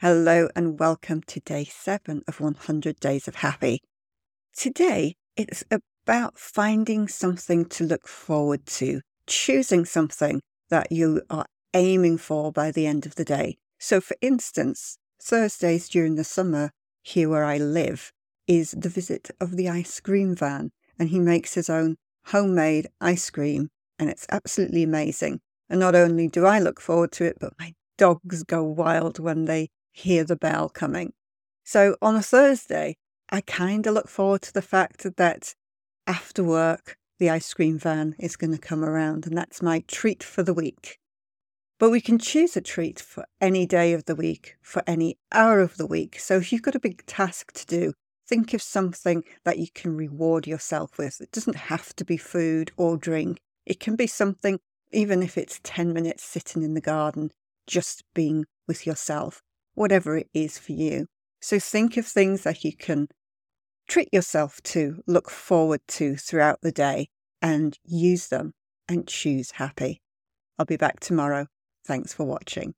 Hello and welcome to day seven of 100 Days of Happy. Today, it's about finding something to look forward to, choosing something that you are aiming for by the end of the day. So, for instance, Thursdays during the summer, here where I live, is the visit of the ice cream van, and he makes his own homemade ice cream, and it's absolutely amazing. And not only do I look forward to it, but my dogs go wild when they hear the bell coming. So on a Thursday, I kind of look forward to the fact that after work, the ice cream van is going to come around, and that's my treat for the week. But we can choose a treat for any day of the week, for any hour of the week. So if you've got a big task to do, think of something that you can reward yourself with. It doesn't have to be food or drink, it can be something, even if it's 10 minutes sitting in the garden, just being with yourself whatever it is for you. So think of things that you can treat yourself to, look forward to throughout the day, and use them and choose happy. I'll be back tomorrow. Thanks for watching.